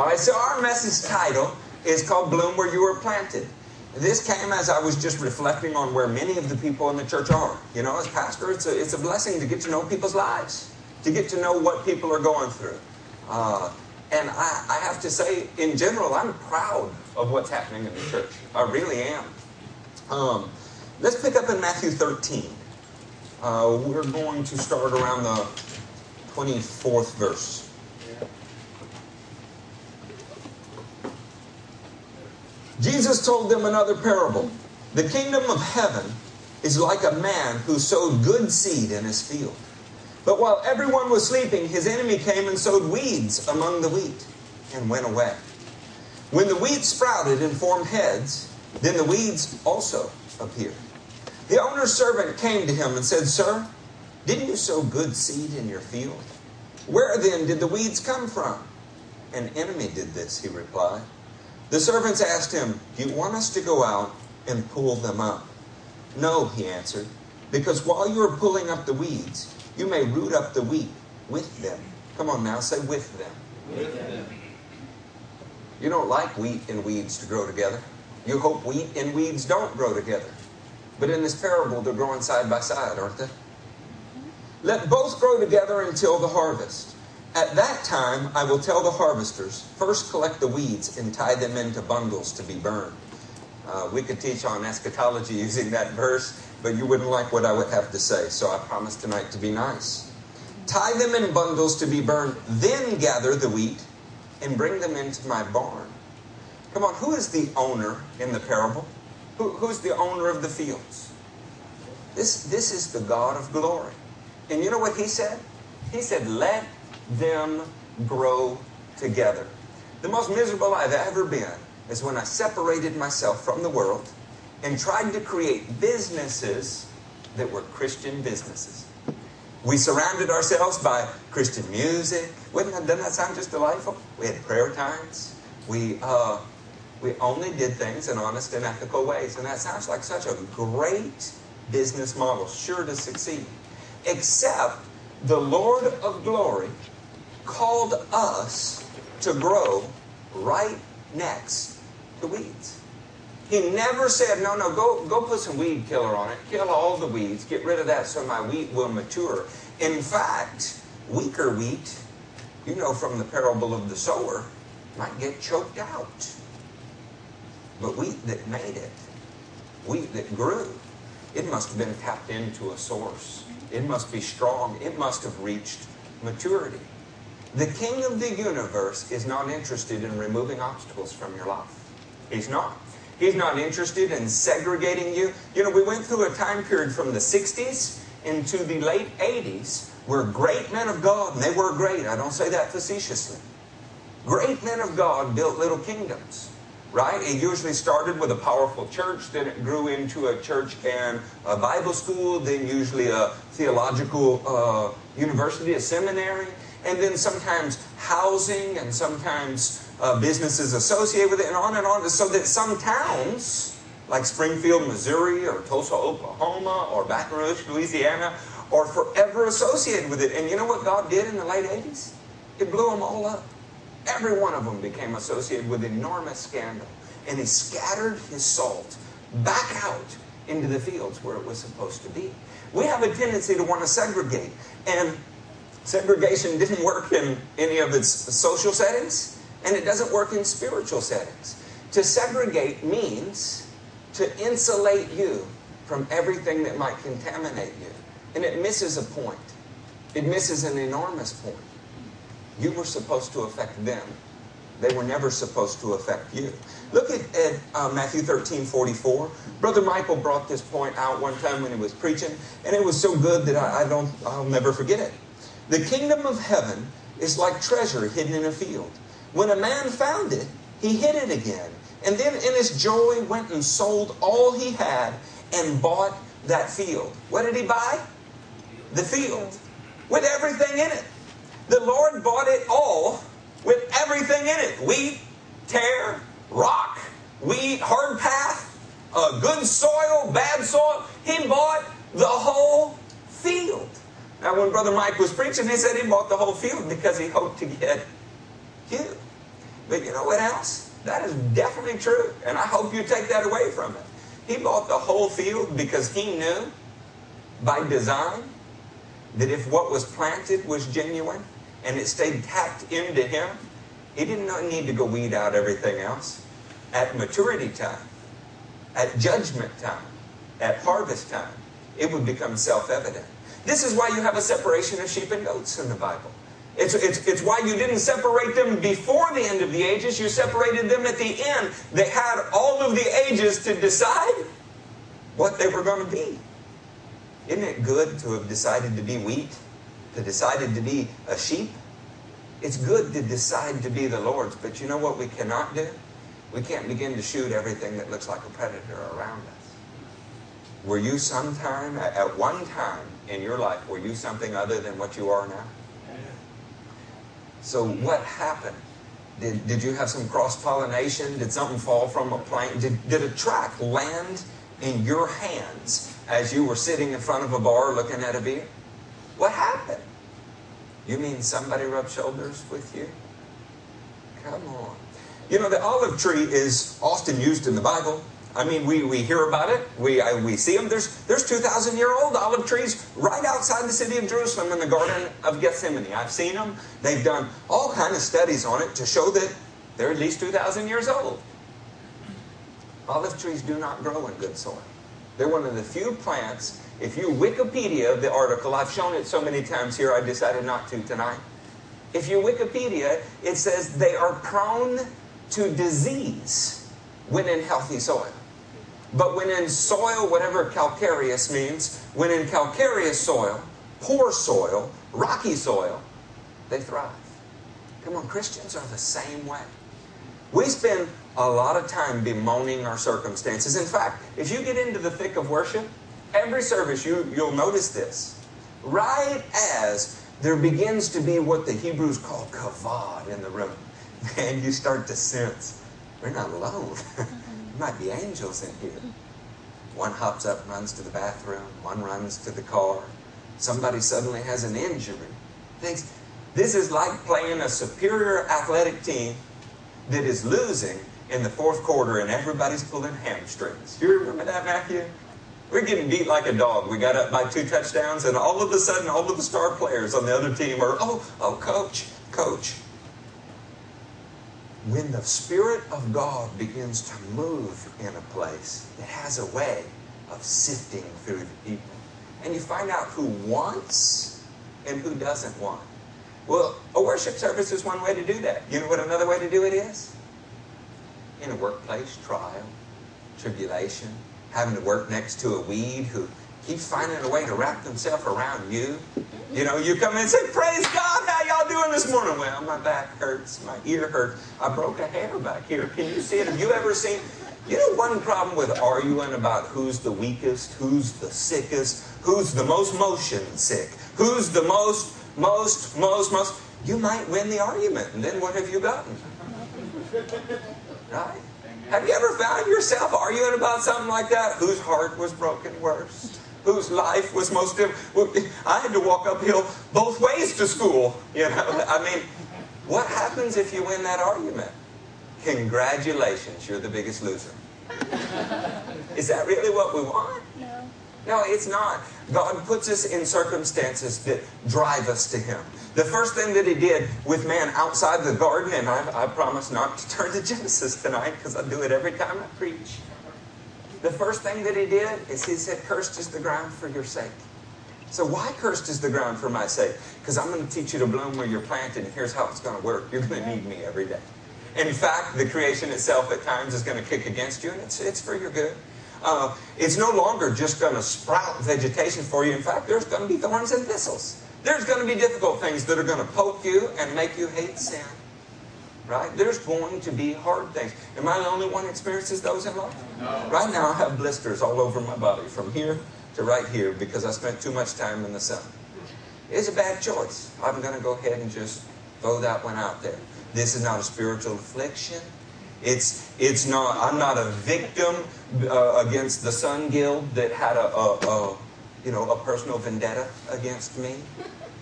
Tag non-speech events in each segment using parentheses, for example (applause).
All right, so our message title is called Bloom Where You Were Planted. This came as I was just reflecting on where many of the people in the church are. You know, as pastor, it's a, it's a blessing to get to know people's lives, to get to know what people are going through. Uh, and I, I have to say, in general, I'm proud of what's happening in the church. I really am. Um, let's pick up in Matthew 13. Uh, we're going to start around the 24th verse. Jesus told them another parable. The kingdom of heaven is like a man who sowed good seed in his field. But while everyone was sleeping, his enemy came and sowed weeds among the wheat and went away. When the wheat sprouted and formed heads, then the weeds also appeared. The owner's servant came to him and said, Sir, didn't you sow good seed in your field? Where then did the weeds come from? An enemy did this, he replied. The servants asked him, Do you want us to go out and pull them up? No, he answered, because while you are pulling up the weeds, you may root up the wheat with them. Come on now, say with them. With them. You don't like wheat and weeds to grow together. You hope wheat and weeds don't grow together. But in this parable, they're growing side by side, aren't they? Let both grow together until the harvest. At that time, I will tell the harvesters first collect the weeds and tie them into bundles to be burned. Uh, we could teach on eschatology (laughs) using that verse, but you wouldn't like what I would have to say, so I promise tonight to be nice. Tie them in bundles to be burned, then gather the wheat and bring them into my barn. Come on, who is the owner in the parable? Who, who's the owner of the fields? This, this is the God of glory. And you know what he said? He said, Let them grow together. The most miserable I've ever been is when I separated myself from the world and tried to create businesses that were Christian businesses. We surrounded ourselves by Christian music. Wouldn't that, doesn't that sound just delightful? We had prayer times. We, uh, we only did things in honest and ethical ways. And that sounds like such a great business model, sure to succeed. Except the Lord of glory called us to grow right next to weeds. He never said, no, no, go, go put some weed killer on it. Kill all the weeds. Get rid of that so my wheat will mature. In fact, weaker wheat, you know from the parable of the sower, might get choked out. But wheat that made it, wheat that grew, it must have been tapped into a source. It must be strong. It must have reached maturity. The king of the universe is not interested in removing obstacles from your life. He's not. He's not interested in segregating you. You know, we went through a time period from the 60s into the late 80s where great men of God, and they were great, I don't say that facetiously, great men of God built little kingdoms right? It usually started with a powerful church, then it grew into a church and a Bible school, then usually a theological uh, university, a seminary, and then sometimes housing and sometimes uh, businesses associated with it, and on and on. So that some towns, like Springfield, Missouri, or Tulsa, Oklahoma, or Baton Rouge, Louisiana, are forever associated with it. And you know what God did in the late 80s? It blew them all up. Every one of them became associated with enormous scandal. And he scattered his salt back out into the fields where it was supposed to be. We have a tendency to want to segregate. And segregation didn't work in any of its social settings, and it doesn't work in spiritual settings. To segregate means to insulate you from everything that might contaminate you. And it misses a point. It misses an enormous point. You were supposed to affect them. They were never supposed to affect you. Look at, at uh, Matthew 13, 44. Brother Michael brought this point out one time when he was preaching, and it was so good that I, I don't, I'll never forget it. The kingdom of heaven is like treasure hidden in a field. When a man found it, he hid it again. And then in his joy went and sold all he had and bought that field. What did he buy? The field. With everything in it. The Lord bought it all with everything in it wheat, tare, rock, wheat, hard path, uh, good soil, bad soil. He bought the whole field. Now, when Brother Mike was preaching, he said he bought the whole field because he hoped to get you. But you know what else? That is definitely true. And I hope you take that away from it. He bought the whole field because he knew by design that if what was planted was genuine and it stayed tacked into him, he didn't need to go weed out everything else. At maturity time, at judgment time, at harvest time, it would become self evident. This is why you have a separation of sheep and goats in the Bible. It's, it's, it's why you didn't separate them before the end of the ages, you separated them at the end. They had all of the ages to decide what they were going to be. Isn't it good to have decided to be wheat? To decided to be a sheep? It's good to decide to be the Lord's, but you know what we cannot do? We can't begin to shoot everything that looks like a predator around us. Were you sometime, at one time in your life, were you something other than what you are now? So what happened? Did, did you have some cross pollination? Did something fall from a plant? Did, did a track land in your hands as you were sitting in front of a bar looking at a beer? What happened? You mean somebody rubbed shoulders with you? Come on. You know, the olive tree is often used in the Bible. I mean, we, we hear about it, we, I, we see them. There's, there's 2,000 year old olive trees right outside the city of Jerusalem in the Garden of Gethsemane. I've seen them. They've done all kind of studies on it to show that they're at least 2,000 years old. Olive trees do not grow in good soil. They're one of the few plants. If you Wikipedia the article, I've shown it so many times here, I decided not to tonight. If you Wikipedia, it says they are prone to disease when in healthy soil. But when in soil, whatever calcareous means, when in calcareous soil, poor soil, rocky soil, they thrive. Come on, Christians are the same way. We spend a lot of time bemoaning our circumstances. In fact, if you get into the thick of worship, every service you, you'll notice this. Right as there begins to be what the Hebrews call kavod in the room, (laughs) and you start to sense we're not alone. (laughs) might be angels in here. One hops up, runs to the bathroom, one runs to the car. Somebody suddenly has an injury. Thinks this is like playing a superior athletic team that is losing in the fourth quarter and everybody's pulling hamstrings. You remember that, Matthew? We're getting beat like a dog. We got up by two touchdowns, and all of a sudden, all of the star players on the other team are, oh, oh, coach, coach. When the Spirit of God begins to move in a place, it has a way of sifting through the people. And you find out who wants and who doesn't want. Well, a worship service is one way to do that. You know what another way to do it is? In a workplace trial, tribulation, having to work next to a weed who keeps finding a way to wrap themselves around you. You know, you come in and say, Praise God, how y'all doing this morning? Well, my back hurts, my ear hurts. I broke a hair back here. Can you see it? Have you ever seen? You know, one problem with arguing about who's the weakest, who's the sickest, who's the most motion sick, who's the most most, most, most, you might win the argument. And then what have you gotten? Right? Have you ever found yourself arguing about something like that? Whose heart was broken worse? Whose life was most. Difficult. I had to walk uphill both ways to school. You know, I mean, what happens if you win that argument? Congratulations, you're the biggest loser. Is that really what we want? No. No, it's not. God puts us in circumstances that drive us to Him. The first thing that He did with man outside the garden, and I, I promise not to turn to Genesis tonight because I do it every time I preach. The first thing that He did is He said, Cursed is the ground for your sake. So, why cursed is the ground for my sake? Because I'm going to teach you to bloom where you're planted, and here's how it's going to work. You're going to need me every day. In fact, the creation itself at times is going to kick against you, and it's, it's for your good. Uh, it's no longer just going to sprout vegetation for you. In fact, there's going to be thorns and thistles. There's going to be difficult things that are going to poke you and make you hate sin. Right? There's going to be hard things. Am I the only one who experiences those in life? No. Right now, I have blisters all over my body from here to right here because I spent too much time in the sun. It's a bad choice. I'm going to go ahead and just throw that one out there. This is not a spiritual affliction. It's, it's not, I'm not a victim uh, against the Sun Guild that had a, a, a, you know, a personal vendetta against me.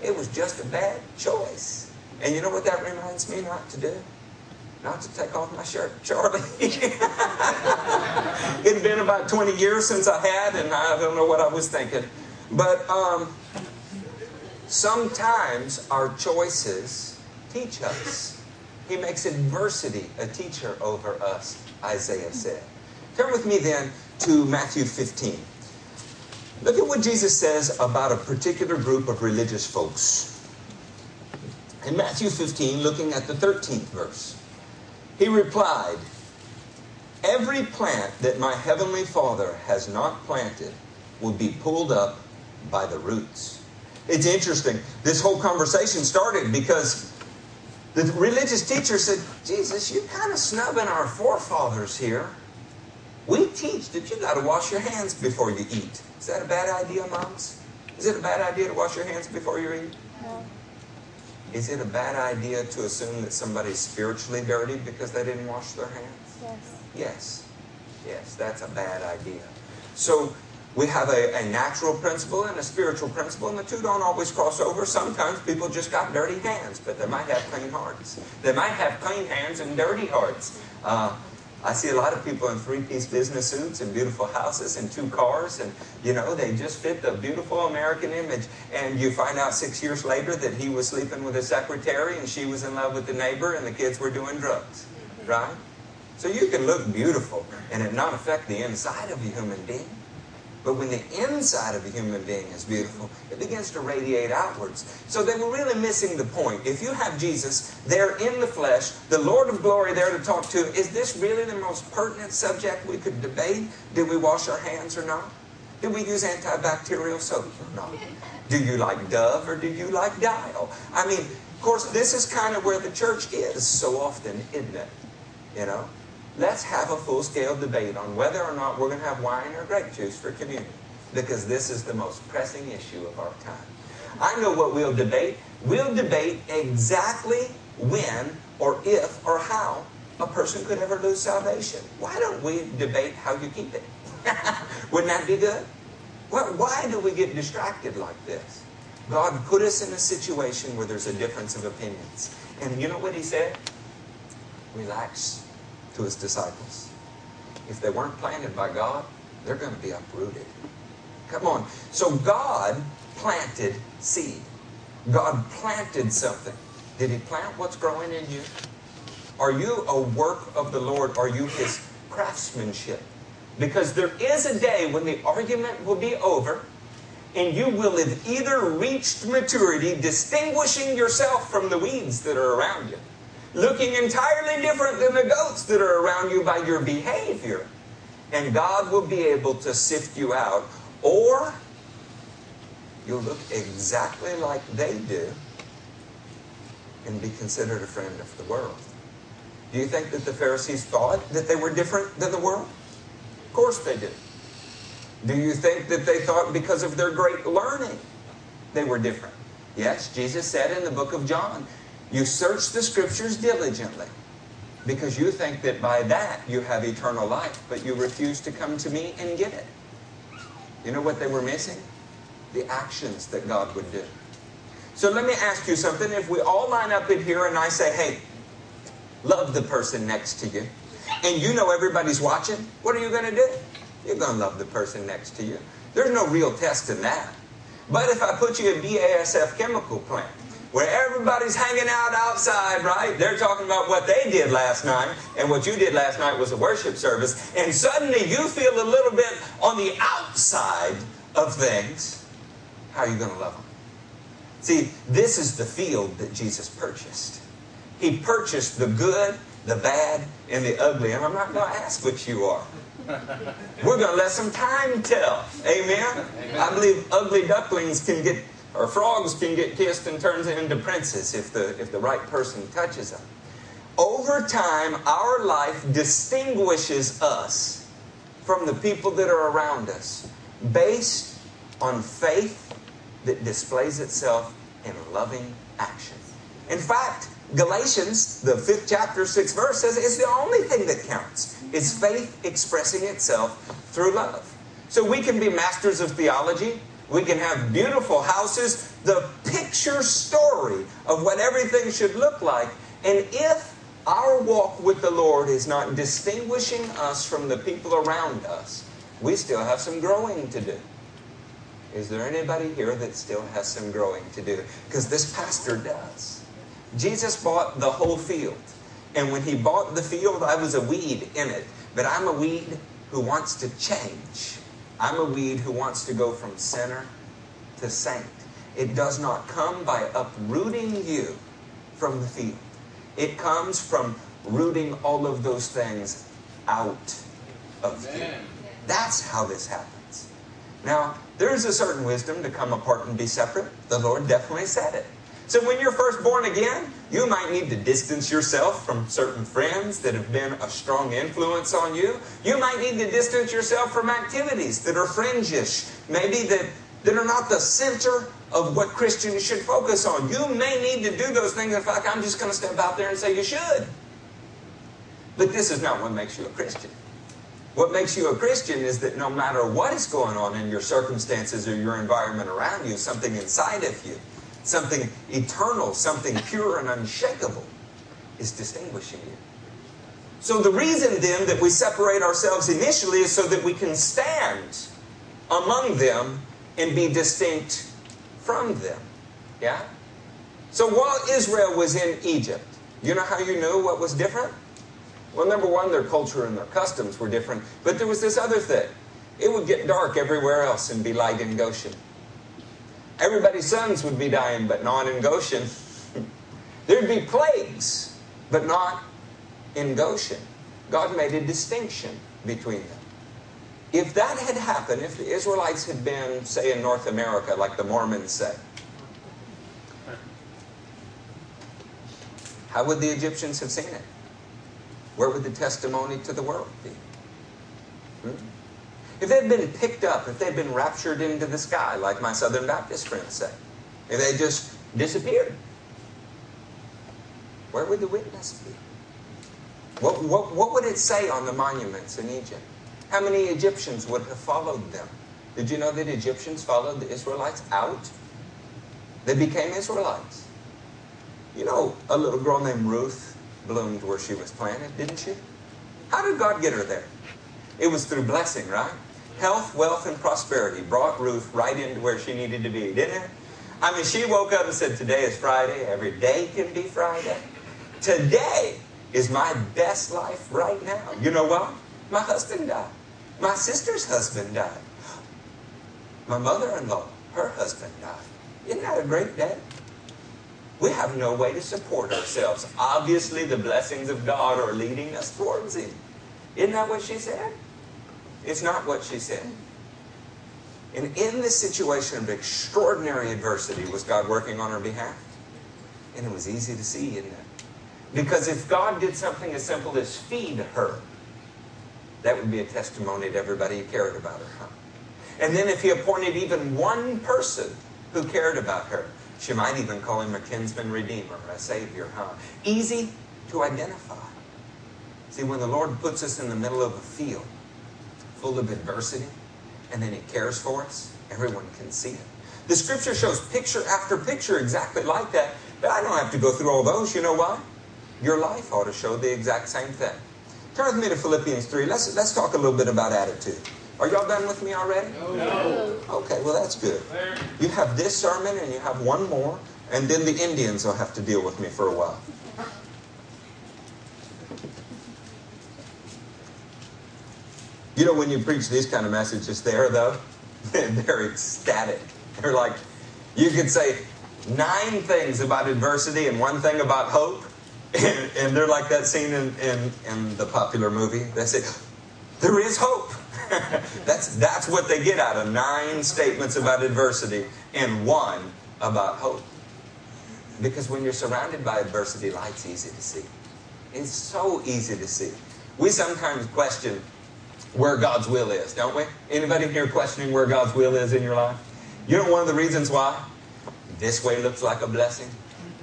It was just a bad choice. And you know what that reminds me not to do? Not to take off my shirt, Charlie. (laughs) It'd been about 20 years since I had, and I don't know what I was thinking. But um, sometimes our choices teach us. He makes adversity a teacher over us, Isaiah said. Turn with me then to Matthew 15. Look at what Jesus says about a particular group of religious folks. In Matthew 15, looking at the 13th verse, he replied, Every plant that my heavenly Father has not planted will be pulled up by the roots. It's interesting. This whole conversation started because the religious teacher said, Jesus, you're kind of snubbing our forefathers here. We teach that you got to wash your hands before you eat. Is that a bad idea, moms? Is it a bad idea to wash your hands before you eat? No. Is it a bad idea to assume that somebody's spiritually dirty because they didn't wash their hands? Yes. Yes. Yes, that's a bad idea. So we have a, a, natural principle and a spiritual principle, and the two don't always cross over. Sometimes people just got dirty hands, but they might have clean hearts. They might have clean hands and dirty hearts. Uh, I see a lot of people in three-piece business suits and beautiful houses and two cars, and you know they just fit the beautiful American image. And you find out six years later that he was sleeping with his secretary, and she was in love with the neighbor, and the kids were doing drugs, mm-hmm. right? So you can look beautiful and it not affect the inside of a human being. But when the inside of a human being is beautiful, it begins to radiate outwards. So they were really missing the point. If you have Jesus there in the flesh, the Lord of glory there to talk to, is this really the most pertinent subject we could debate? Did we wash our hands or not? Did we use antibacterial soap or not? Do you like Dove or do you like Dial? I mean, of course, this is kind of where the church is so often, isn't it? You know? Let's have a full-scale debate on whether or not we're going to have wine or grape juice for communion. Because this is the most pressing issue of our time. I know what we'll debate. We'll debate exactly when or if or how a person could ever lose salvation. Why don't we debate how you keep it? (laughs) Wouldn't that be good? Why do we get distracted like this? God put us in a situation where there's a difference of opinions. And you know what he said? Relax to his disciples. If they weren't planted by God, they're going to be uprooted. Come on. So God planted seed. God planted something. Did he plant what's growing in you? Are you a work of the Lord? Are you his craftsmanship? Because there is a day when the argument will be over and you will have either reached maturity, distinguishing yourself from the weeds that are around you, looking entirely different than the goats that are around you by your behavior. And God will be able to sift you out. Or you'll look exactly like they do and be considered a friend of the world. Do you think that the Pharisees thought that they were different than the world? Of course they did. Do you think that they thought because of their great learning they were different? Yes, Jesus said in the book of John you search the scriptures diligently because you think that by that you have eternal life, but you refuse to come to me and get it. You know what they were missing? The actions that God would do. So let me ask you something. If we all line up in here and I say, hey, love the person next to you, and you know everybody's watching, what are you going to do? You're going to love the person next to you. There's no real test in that. But if I put you in BASF chemical plant, where everybody's hanging out outside, right? They're talking about what they did last night, and what you did last night was a worship service, and suddenly you feel a little bit on the outside of things. How are you going to love them? See, this is the field that Jesus purchased. He purchased the good, the bad, and the ugly, and I'm not going to ask which you are. We're going to let some time tell. Amen? Amen? I believe ugly ducklings can get or frogs can get kissed and turn into princes if the, if the right person touches them. Over time, our life distinguishes us from the people that are around us based on faith that displays itself in loving action. In fact, Galatians, the fifth chapter, sixth verse says it's the only thing that counts. Is faith expressing itself through love. So we can be masters of theology, we can have beautiful houses, the picture story of what everything should look like. And if our walk with the Lord is not distinguishing us from the people around us. We still have some growing to do. Is there anybody here that still has some growing to do? Because this pastor does. Jesus bought the whole field. And when he bought the field, I was a weed in it. But I'm a weed who wants to change. I'm a weed who wants to go from sinner to saint. It does not come by uprooting you from the field. It comes from rooting all of those things out of you. That's how this happens. Now, there is a certain wisdom to come apart and be separate. The Lord definitely said it. So when you're first born again, you might need to distance yourself from certain friends that have been a strong influence on you. You might need to distance yourself from activities that are fringish, maybe that, that are not the center of what Christians should focus on. You may need to do those things. In fact, I'm just going to step out there and say you should. But this is not what makes you a Christian. What makes you a Christian is that no matter what is going on in your circumstances or your environment around you, something inside of you, something eternal, something pure and unshakable, is distinguishing you. So the reason then that we separate ourselves initially is so that we can stand among them and be distinct from them. Yeah? So while Israel was in Egypt, you know how you knew what was different? Well, number one, their culture and their customs were different, but there was this other thing. It would get dark everywhere else and be light in Goshen. Everybody's sons would be dying, but not in Goshen. There'd be plagues, but not in Goshen. God made a distinction between them. If that had happened, if the Israelites had been, say, in North America, like the Mormons say, how would the Egyptians have seen it? Where would the testimony to the world be? Hmm? If they'd been picked up, if they'd been raptured into the sky, like my Southern Baptist friends say, if they just disappeared, where would the witness be? What, what, what would it say on the monuments in Egypt? How many Egyptians would have followed them? Did you know that Egyptians followed the Israelites out? They became Israelites. You know, a little girl named Ruth bloomed where she was planted, didn't she? How did God get her there? It was through blessing, right? Health, wealth, and prosperity brought Ruth right into where she needed to be, didn't it? I mean, she woke up and said, Today is Friday. Every day can be Friday. Today is my best life right now. You know what? My husband died. My sister's husband died. My mother in law, her husband died. Isn't that a great day? We have no way to support ourselves. Obviously, the blessings of God are leading us towards Him. Isn't that what she said? It's not what she said. And in this situation of extraordinary adversity, was God working on her behalf? And it was easy to see, isn't it? Because if God did something as simple as feed her, that would be a testimony to everybody who cared about her, huh? And then if he appointed even one person who cared about her, she might even call him a kinsman redeemer, a savior, huh? Easy to identify. See, when the Lord puts us in the middle of a field full of adversity, and then it cares for us, everyone can see it. The scripture shows picture after picture exactly like that, but I don't have to go through all those. You know why? Your life ought to show the exact same thing. Turn with me to Philippians 3. Let's, let's talk a little bit about attitude. Are y'all done with me already? No. Okay, well, that's good. You have this sermon and you have one more, and then the Indians will have to deal with me for a while. You know, when you preach these kind of messages there, though, (laughs) they're ecstatic. They're like, you could say nine things about adversity and one thing about hope, (laughs) and, and they're like that scene in, in, in the popular movie. They say, there is hope. (laughs) that's, that's what they get out of nine statements about adversity and one about hope. Because when you're surrounded by adversity, light's easy to see. It's so easy to see. We sometimes question where God's will is, don't we? Anybody here questioning where God's will is in your life? You know one of the reasons why? This way looks like a blessing.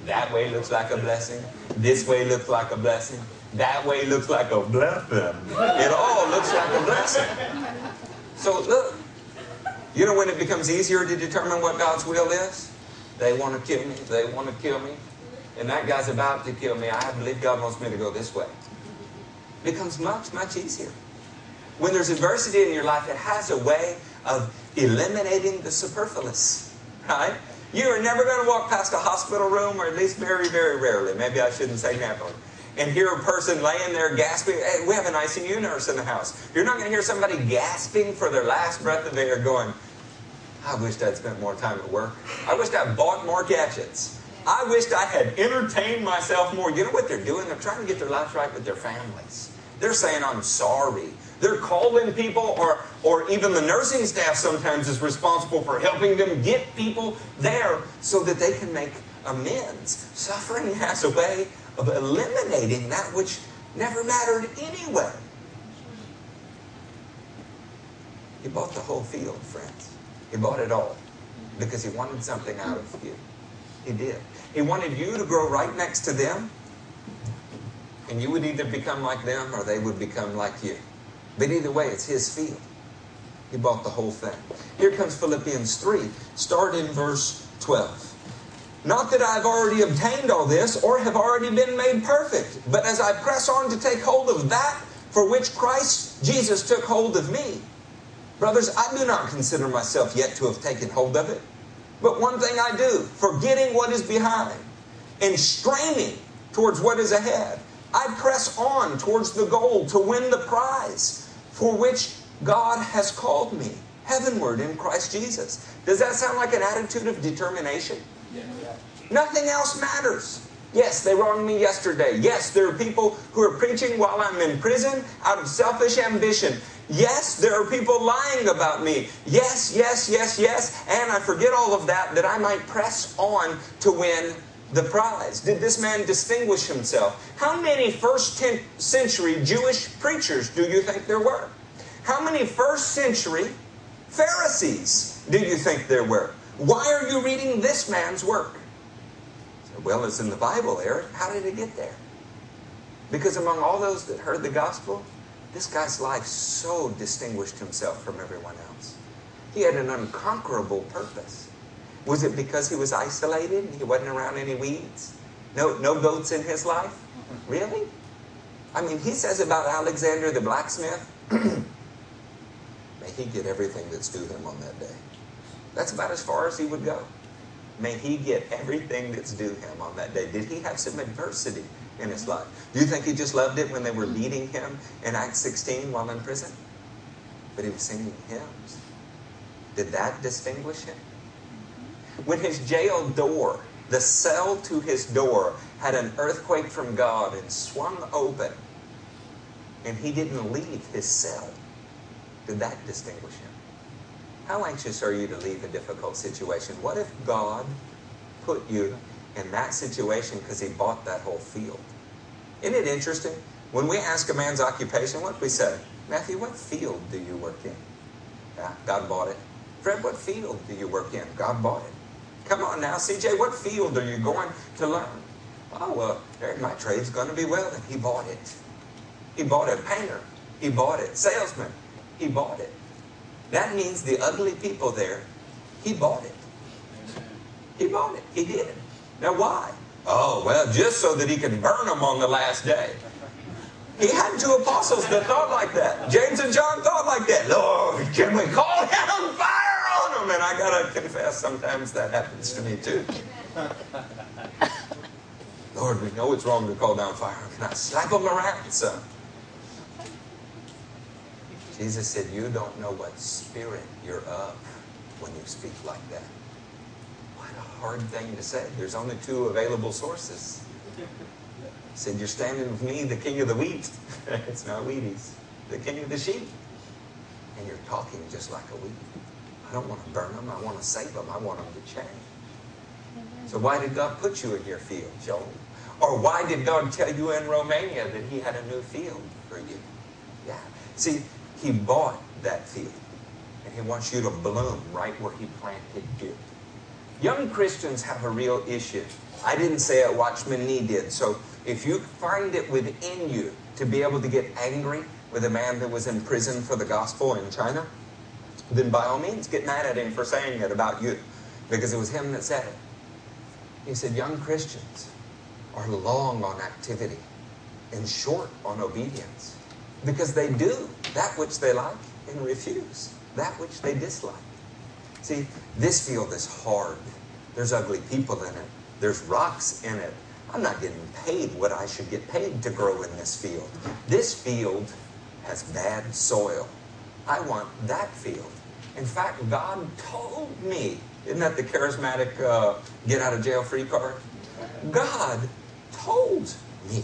That way looks like a blessing. This way looks like a blessing. That way looks like a blessing. It all looks like a blessing. So look, you know when it becomes easier to determine what God's will is? They want to kill me. They want to kill me. and that guy's about to kill me. I believe God wants me to go this way. It becomes much, much easier. When there's adversity in your life, it has a way of eliminating the superfluous, right? You are never going to walk past a hospital room, or at least very, very rarely. Maybe I shouldn't say never. And hear a person laying there gasping. Hey, we have an ICU nurse in the house. You're not going to hear somebody gasping for their last breath of air going, I wished I'd spent more time at work. I wished I'd bought more gadgets. I wished I had entertained myself more. You know what they're doing? They're trying to get their lives right with their families. They're saying, I'm sorry. They're calling people, or, or even the nursing staff sometimes is responsible for helping them get people there so that they can make amends. Suffering has a way of eliminating that which never mattered anyway. He bought the whole field, friends. He bought it all because he wanted something out of you. He did. He wanted you to grow right next to them, and you would either become like them or they would become like you. But either way, it's his field. He bought the whole thing. Here comes Philippians 3. Start in verse 12. Not that I've already obtained all this or have already been made perfect, but as I press on to take hold of that for which Christ Jesus took hold of me. Brothers, I do not consider myself yet to have taken hold of it. But one thing I do, forgetting what is behind and straining towards what is ahead, I press on towards the goal to win the prize for which God has called me heavenward in Christ Jesus. Does that sound like an attitude of determination? Yeah. Nothing else matters. Yes, they wronged me yesterday. Yes, there are people who are preaching while I'm in prison out of selfish ambition. Yes, there are people lying about me. Yes, yes, yes, yes. And I forget all of that that I might press on to win the prize. Did this man distinguish himself? How many first century Jewish preachers do you think there were? How many first century Pharisees do you think there were? Why are you reading this man's work? Well, it's in the Bible, Eric. How did it get there? Because among all those that heard the gospel, this guy's life so distinguished himself from everyone else. He had an unconquerable purpose. Was it because he was isolated? and He wasn't around any weeds? No, no goats in his life? Really? I mean, he says about Alexander the blacksmith, (clears throat) may he get everything that's due him on that day. That's about as far as he would go. May he get everything that's due him on that day. Did he have some adversity in his life? Do you think he just loved it when they were beating him in Acts 16 while in prison? But he was singing hymns. Did that distinguish him? When his jail door, the cell to his door, had an earthquake from God and swung open, and he didn't leave his cell, did that distinguish him? How anxious are you to leave a difficult situation? What if God put you in that situation because he bought that whole field? Isn't it interesting? When we ask a man's occupation, what do we say? Matthew, what field do you work in? Yeah, God bought it. Fred, what field do you work in? God bought it. Come on now, CJ, what field are you going to learn? Oh, well, my trade's going to be welding. He bought it. He bought it. Painter. He bought it. Salesman. He bought it. That means the ugly people there, he bought it. He bought it. He did. Now why? Oh, well, just so that he can burn them on the last day. He had two apostles that thought like that. James and John thought like that. Lord, can we call down fire on? And I gotta confess, sometimes that happens to me too. (laughs) Lord, we know it's wrong to call down fire. Can I slap them around some? Jesus said, You don't know what spirit you're of when you speak like that. What a hard thing to say. There's only two available sources. He said, You're standing with me, the king of the wheat. (laughs) it's not Wheaties, the king of the sheep. And you're talking just like a wheat. I don't want to burn them. I want to save them. I want them to change. So why did God put you in your field, Joel? Or why did God tell you in Romania that he had a new field for you? Yeah. See, he bought that field. And He wants you to bloom right where He planted you. Young Christians have a real issue. I didn't say it, Watchman Nee did. So if you find it within you to be able to get angry with a man that was in prison for the gospel in China, then by all means get mad at him for saying it about you. Because it was him that said it. He said, Young Christians, are long on activity and short on obedience because they do that which they like and refuse that which they dislike. See, this field is hard. There's ugly people in it, there's rocks in it. I'm not getting paid what I should get paid to grow in this field. This field has bad soil. I want that field. In fact, God told me, isn't that the charismatic uh, get out of jail free card? God told me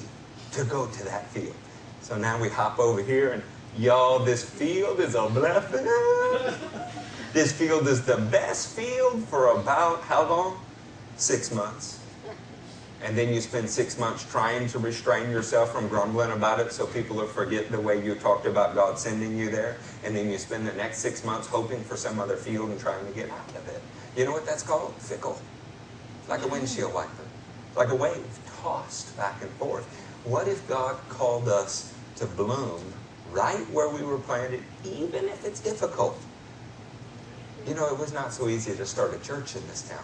to go to that field. So now we hop over here and y'all, this field is a blessing. this field is the best field for about how long? Six months. And then you spend six months trying to restrain yourself from grumbling about it so people will forget the way you talked about God sending you there. And then you spend the next six months hoping for some other field and trying to get out of it. You know what that's called? Fickle. Like a windshield wiper. Like a wave tossed back and forth. What if God called us to bloom right where we were planted, even if it's difficult? You know, it was not so easy to start a church in this town.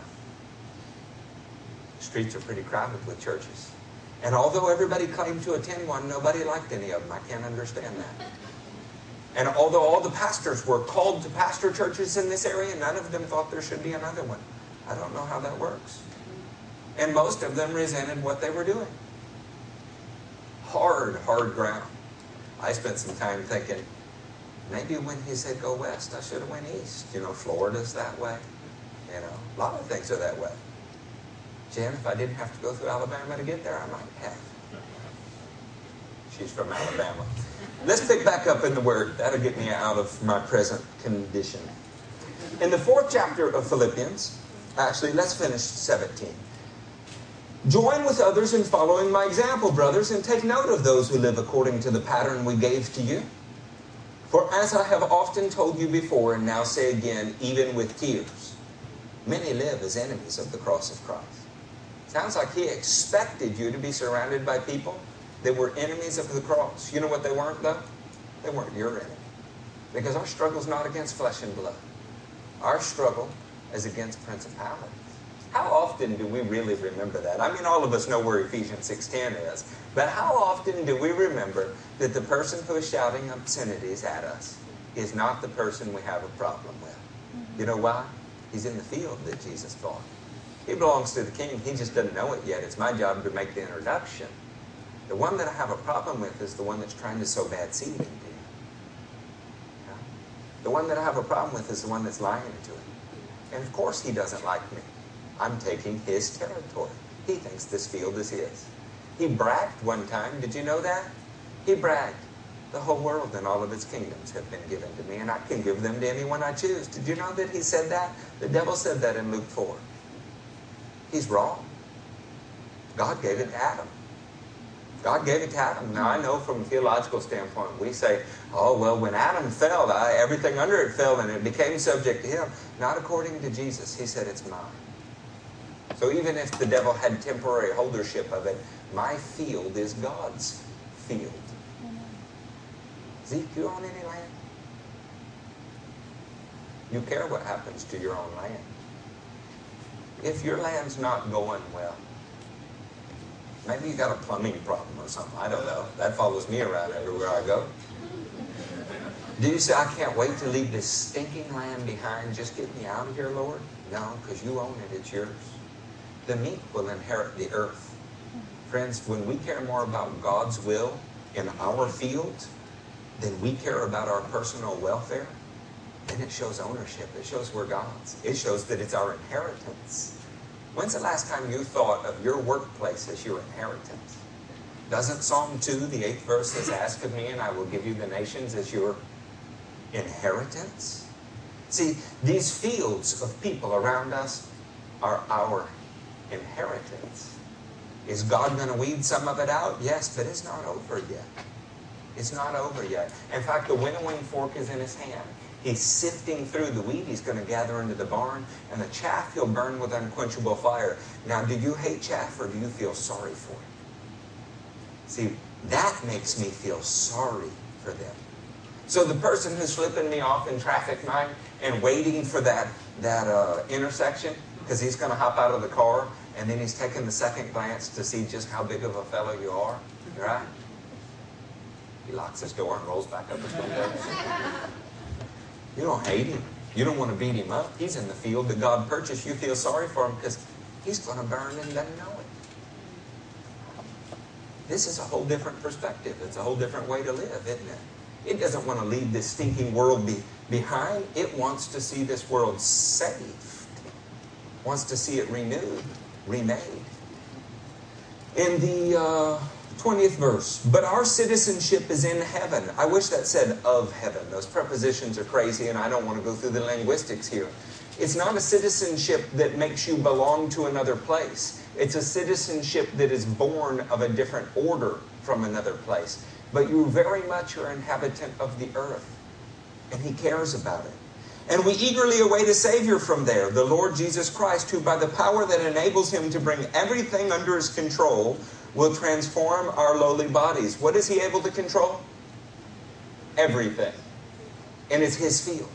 Streets are pretty crowded with churches. And although everybody claimed to attend one, nobody liked any of them. I can't understand that. And although all the pastors were called to pastor churches in this area, none of them thought there should be another one. I don't know how that works. And most of them resented what they were doing. Hard, hard ground. I spent some time thinking, maybe when he said go west, I should have went east. You know, Florida's that way. You know, a lot of things are that way. Jen, if I didn't have to go through Alabama to get there, I might have. She's from Alabama. Let's pick back up in the Word. That'll get me out of my present condition. In the fourth chapter of Philippians, actually, let's finish 17. Join with others in following my example, brothers, and take note of those who live according to the pattern we gave to you. For as I have often told you before, and now say again, even with tears, many live as enemies of the cross of Christ. Sounds like he expected you to be surrounded by people that were enemies of the cross. You know what they weren't, though? They weren't your enemy. Because our struggle is not against flesh and blood. Our struggle is against principalities. How often do we really remember that? I mean, all of us know where Ephesians 6.10 is, but how often do we remember that the person who is shouting obscenities at us is not the person we have a problem with? You know why? He's in the field that Jesus fought. He belongs to the king. He just doesn't know it yet. It's my job to make the introduction. The one that I have a problem with is the one that's trying to sow bad seed into you. Yeah? The one that I have a problem with is the one that's lying to him. And of course he doesn't like me. I'm taking his territory. He thinks this field is his. He bragged one time. Did you know that? He bragged. The whole world and all of its kingdoms have been given to me, and I can give them to anyone I choose. Did you know that he said that? The devil said that in Luke 4. He's wrong. God gave it to Adam. God gave it to Adam. Now, I know from a theological standpoint, we say, oh, well, when Adam fell, I, everything under it fell and it became subject to him. Not according to Jesus. He said, it's mine. So even if the devil had temporary holdership of it, my field is God's field. Zeke, you own any land? You care what happens to your own land. If your land's not going well, maybe you got a plumbing problem or something. I don't know. That follows me around everywhere I go. Do you say, I can't wait to leave this stinking land behind? Just get me out of here, Lord? No, because you own it. It's yours. The meek will inherit the earth. Friends, when we care more about God's will in our field than we care about our personal welfare, then it shows ownership. It shows we're God's. It shows that it's our inheritance. When's the last time you thought of your workplace as your inheritance? Doesn't Psalm 2, the eighth verse says, Ask of me and I will give you the nations as your inheritance? See, these fields of people around us are our inheritance. Is God going to weed some of it out? Yes, but it's not over yet. It's not over yet. In fact, the winnowing fork is in his hand. He's sifting through the wheat he's going to gather into the barn, and the chaff he'll burn with unquenchable fire. Now, do you hate chaff or do you feel sorry for it? See, that makes me feel sorry for them. So the person who's flipping me off in traffic night and waiting for that, that uh, intersection, Because he's going to hop out of the car and then he's taking the second glance to see just how big of a fellow you are, right? He locks his door and rolls back up his window. You don't hate him. You don't want to beat him up. He's in the field that God purchased. You feel sorry for him because he's going to burn and doesn't know it. This is a whole different perspective. It's a whole different way to live, isn't it? It doesn't want to leave this stinking world be, behind. It wants to see this world saved. Wants to see it renewed, remade. In the uh, 20th verse, but our citizenship is in heaven. I wish that said of heaven. Those prepositions are crazy, and I don't want to go through the linguistics here. It's not a citizenship that makes you belong to another place. It's a citizenship that is born of a different order from another place. But you very much are inhabitant of the earth, and He cares about it. And we eagerly await a Savior from there, the Lord Jesus Christ, who, by the power that enables Him to bring everything under His control, will transform our lowly bodies. What is He able to control? Everything. And it's His field.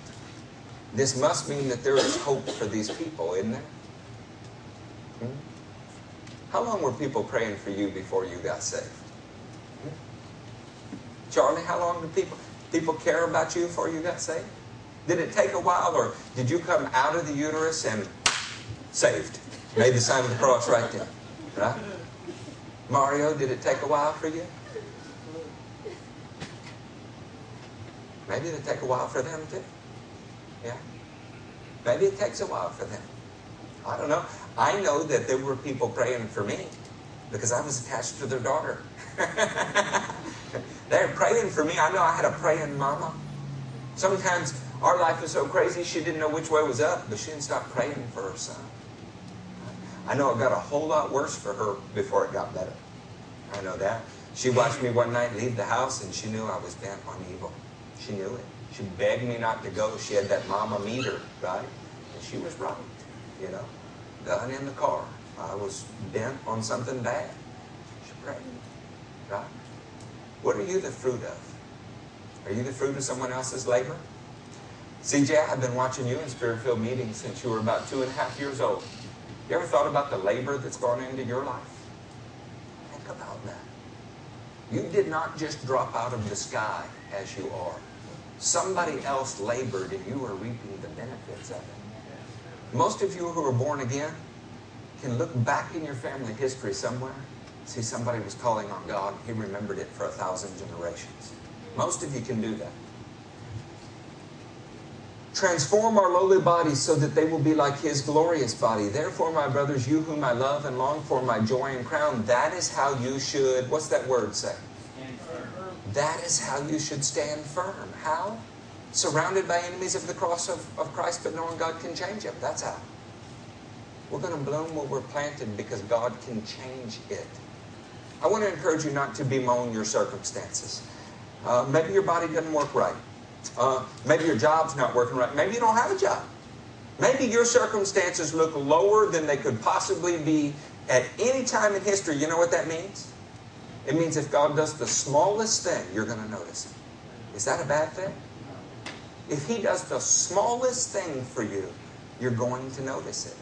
This must mean that there is hope for these people, isn't there? Hmm? How long were people praying for you before you got saved? Hmm? Charlie, how long did people people care about you before you got saved? Did it take a while, or did you come out of the uterus and saved? Made the sign of the cross right there, right? Mario, did it take a while for you? Maybe it'll take a while for them too. Yeah. Maybe it takes a while for them. I don't know. I know that there were people praying for me because I was attached to their daughter. (laughs) They're praying for me. I know I had a praying mama. Sometimes our life was so crazy she didn't know which way was up, but she didn't stop praying for her son. I know it got a whole lot worse for her before it got better. I know that. She watched me one night leave the house and she knew I was bent on evil. She knew it. She begged me not to go. She had that mama meter, right? And she was right, you know. Gun in the car. I was bent on something bad. She prayed, right? What are you the fruit of? Are you the fruit of someone else's labor? CJ, I've been watching you in spirit-filled meetings since you were about two and a half years old. You ever thought about the labor that's gone into your life? Think about that. You did not just drop out of the sky as you are. Somebody else labored and you are reaping the benefits of it. Most of you who are born again can look back in your family history somewhere, see somebody was calling on God, he remembered it for a thousand generations. Most of you can do that. Transform our lowly bodies so that they will be like his glorious body. Therefore, my brothers, you whom I love and long for, my joy and crown, that is how you should, what's that word say? That is how you should stand firm. How? Surrounded by enemies of the cross of, of Christ, but knowing God can change them. That's how. We're going to bloom where we're planted because God can change it. I want to encourage you not to bemoan your circumstances. Uh, maybe your body doesn't work right. Uh, maybe your job's not working right. Maybe you don't have a job. Maybe your circumstances look lower than they could possibly be at any time in history. You know what that means? It means if God does the smallest thing, you're going to notice it. Is that a bad thing? If He does the smallest thing for you, you're going to notice it.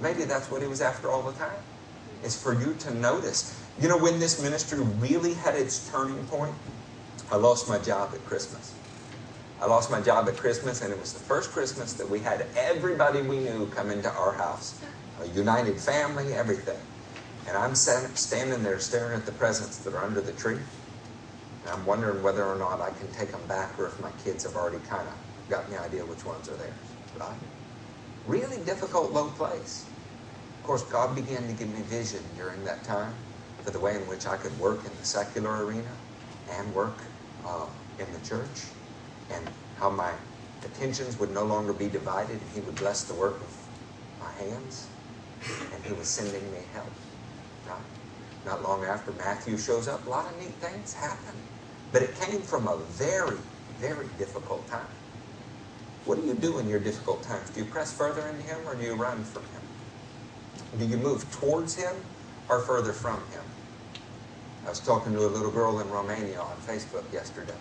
Maybe that's what He was after all the time. Is for you to notice. You know, when this ministry really had its turning point, I lost my job at Christmas. I lost my job at Christmas, and it was the first Christmas that we had everybody we knew come into our house. A united family, everything. And I'm standing there staring at the presents that are under the tree. And I'm wondering whether or not I can take them back or if my kids have already kind of got the idea which ones are theirs. Right? Really difficult, low place. Of course, God began to give me vision during that time for the way in which I could work in the secular arena and work uh, in the church and how my attentions would no longer be divided and he would bless the work of my hands and he was sending me help. Right? Not long after Matthew shows up, a lot of neat things happen. But it came from a very, very difficult time. What do you do in your difficult times? Do you press further into him or do you run from him? Do you move towards him or further from him? I was talking to a little girl in Romania on Facebook yesterday.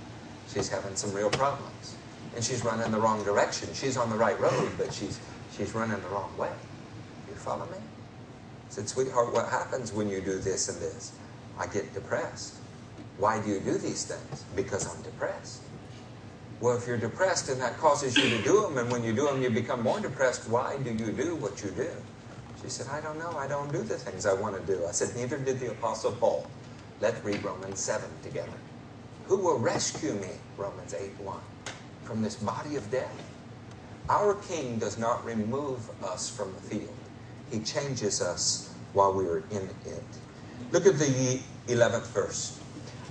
She's having some real problems. And she's running the wrong direction. She's on the right road, but she's, she's running the wrong way. You follow me? I said, Sweetheart, what happens when you do this and this? I get depressed. Why do you do these things? Because I'm depressed. Well, if you're depressed and that causes you to do them, and when you do them, you become more depressed, why do you do what you do? She said, I don't know. I don't do the things I want to do. I said, Neither did the Apostle Paul. Let's read Romans 7 together. Who will rescue me, Romans 8 1, from this body of death? Our King does not remove us from the field, He changes us while we are in it. Look at the 11th verse.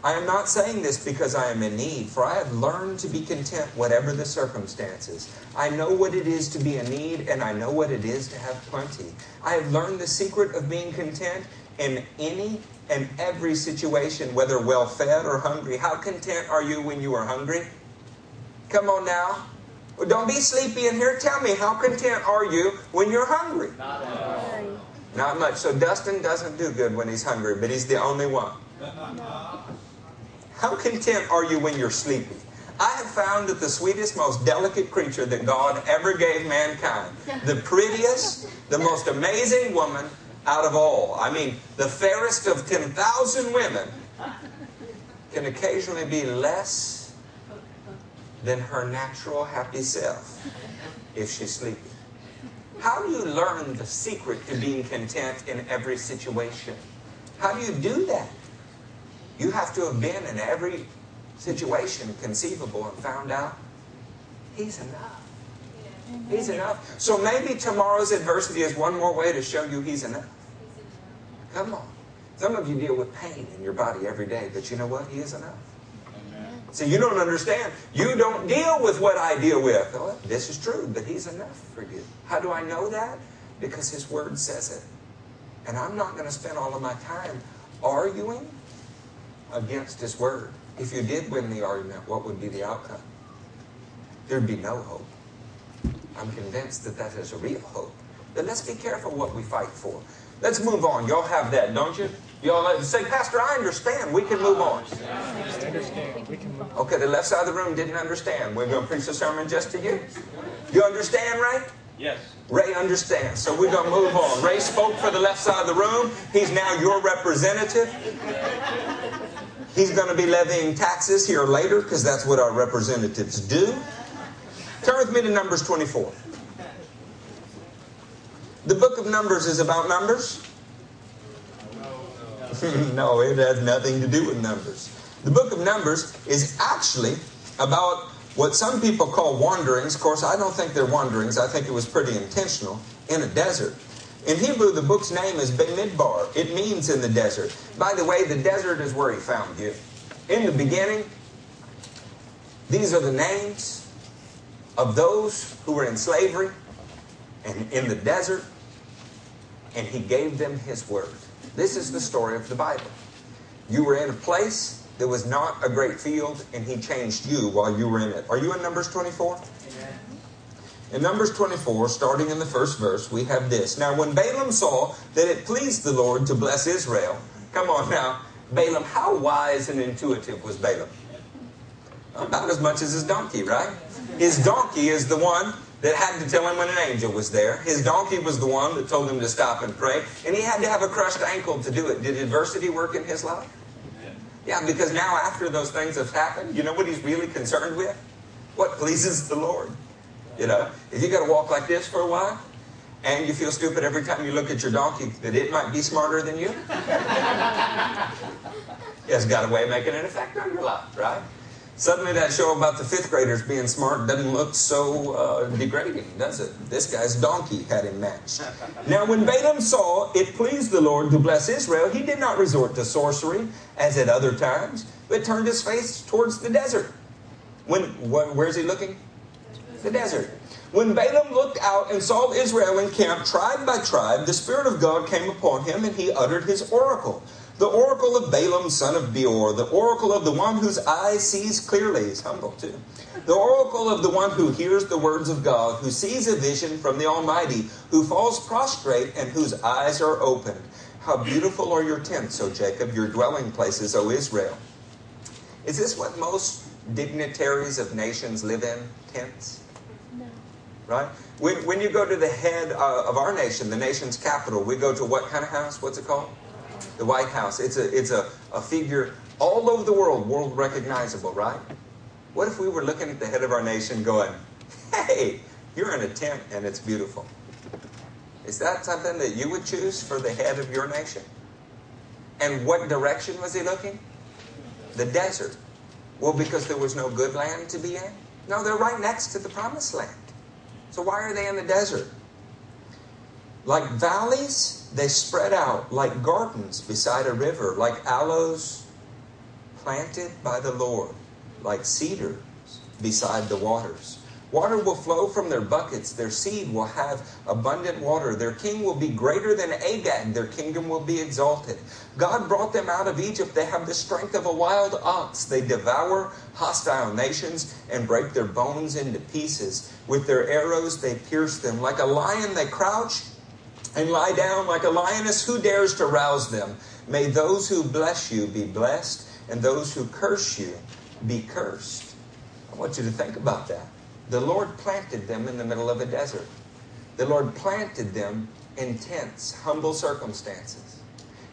I am not saying this because I am in need, for I have learned to be content whatever the circumstances. I know what it is to be in need, and I know what it is to have plenty. I have learned the secret of being content in any and every situation, whether well fed or hungry. How content are you when you are hungry? Come on now. Don't be sleepy in here. Tell me, how content are you when you're hungry? Not much. Not much. So Dustin doesn't do good when he's hungry, but he's the only one. (laughs) How content are you when you're sleepy? I have found that the sweetest, most delicate creature that God ever gave mankind, the prettiest, the most amazing woman out of all, I mean, the fairest of 10,000 women, can occasionally be less than her natural happy self if she's sleepy. How do you learn the secret to being content in every situation? How do you do that? You have to have been in every situation conceivable and found out He's enough. He's enough. So maybe tomorrow's adversity is one more way to show you He's enough. Come on. Some of you deal with pain in your body every day, but you know what? He is enough. See, you don't understand. You don't deal with what I deal with. Oh, this is true, but He's enough for you. How do I know that? Because His Word says it. And I'm not going to spend all of my time arguing against His Word. If you did win the argument, what would be the outcome? There'd be no hope. I'm convinced that that is a real hope. But let's be careful what we fight for. Let's move on. Y'all have that, don't you? Y'all say, Pastor, I understand. We can move on. Okay, the left side of the room didn't understand. We're going to preach a sermon just to you. You understand, Ray? Yes. Ray understands. So we're going to move on. Ray spoke for the left side of the room. He's now your representative. He's going to be levying taxes here later because that's what our representatives do. Turn with me to Numbers 24. The book of Numbers is about numbers? (laughs) no, it has nothing to do with numbers. The book of Numbers is actually about what some people call wanderings. Of course, I don't think they're wanderings. I think it was pretty intentional in a desert. In Hebrew, the book's name is Bemidbar. It means in the desert. By the way, the desert is where he found you. In the beginning, these are the names of those who were in slavery and in the desert, and he gave them his word. This is the story of the Bible. You were in a place that was not a great field, and he changed you while you were in it. Are you in Numbers 24? In Numbers 24, starting in the first verse, we have this. Now, when Balaam saw that it pleased the Lord to bless Israel, come on now, Balaam, how wise and intuitive was Balaam? About as much as his donkey, right? His donkey is the one that had to tell him when an angel was there. His donkey was the one that told him to stop and pray. And he had to have a crushed ankle to do it. Did adversity work in his life? Yeah, because now after those things have happened, you know what he's really concerned with? What pleases the Lord. You know, if you got to walk like this for a while, and you feel stupid every time you look at your donkey, that it might be smarter than you. (laughs) it's got a way of making an effect on your life, right? Suddenly, that show about the fifth graders being smart doesn't look so uh, degrading, does it? This guy's donkey had him matched. (laughs) Now, when Balaam saw it pleased the Lord to bless Israel, he did not resort to sorcery as at other times, but turned his face towards the desert. When wh- where's he looking? The desert. When Balaam looked out and saw Israel encamped tribe by tribe, the Spirit of God came upon him, and he uttered his oracle. The oracle of Balaam, son of Beor, the oracle of the one whose eye sees clearly, is humble too. The oracle of the one who hears the words of God, who sees a vision from the Almighty, who falls prostrate and whose eyes are opened. How beautiful are your tents, O Jacob, your dwelling places, O Israel. Is this what most dignitaries of nations live in? Tents? No. right? When, when you go to the head uh, of our nation, the nation's capital, we go to what kind of house? What's it called? The White House. It's a, it's a, a figure all over the world, world recognizable, right? What if we were looking at the head of our nation going, hey, you're in a tent and it's beautiful? Is that something that you would choose for the head of your nation? And what direction was he looking? The desert. Well, because there was no good land to be in? No, they're right next to the promised land. So why are they in the desert? Like valleys, they spread out like gardens beside a river, like aloes planted by the Lord, like cedars beside the waters. Water will flow from their buckets. Their seed will have abundant water. Their king will be greater than Agag. Their kingdom will be exalted. God brought them out of Egypt. They have the strength of a wild ox. They devour hostile nations and break their bones into pieces. With their arrows, they pierce them. Like a lion, they crouch and lie down. Like a lioness, who dares to rouse them? May those who bless you be blessed, and those who curse you be cursed. I want you to think about that. The Lord planted them in the middle of a desert. The Lord planted them in tense, humble circumstances.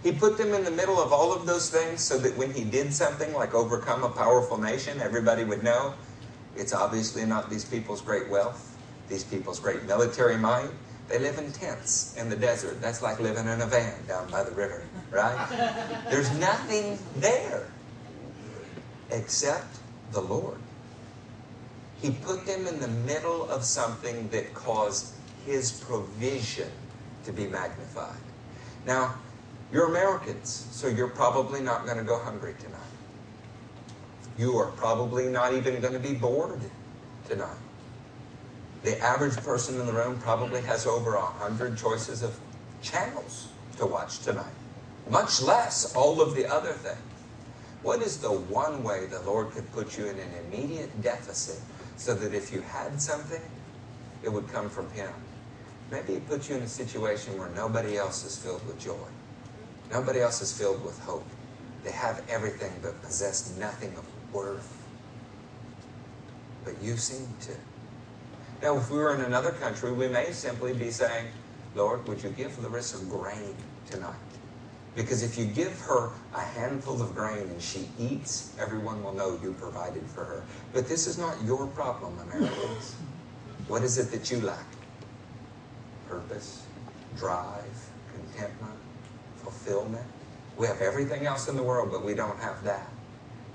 He put them in the middle of all of those things so that when He did something like overcome a powerful nation, everybody would know it's obviously not these people's great wealth, these people's great military might. They live in tents in the desert. That's like living in a van down by the river, right? There's nothing there except the Lord. He put them in the middle of something that caused His provision to be magnified. Now, you're Americans, so you're probably not going to go hungry tonight. You are probably not even going to be bored tonight. The average person in the room probably has over a hundred choices of channels to watch tonight, much less all of the other things. What is the one way the Lord could put you in an immediate deficit so that if you had something, it would come from Him. Maybe He puts you in a situation where nobody else is filled with joy. Nobody else is filled with hope. They have everything but possess nothing of worth. But you seem to. Now, if we were in another country, we may simply be saying, Lord, would you give Larissa grain tonight? Because if you give her a handful of grain and she eats, everyone will know you provided for her. But this is not your problem, Americans. What is it that you lack? Purpose, drive, contentment, fulfillment. We have everything else in the world, but we don't have that.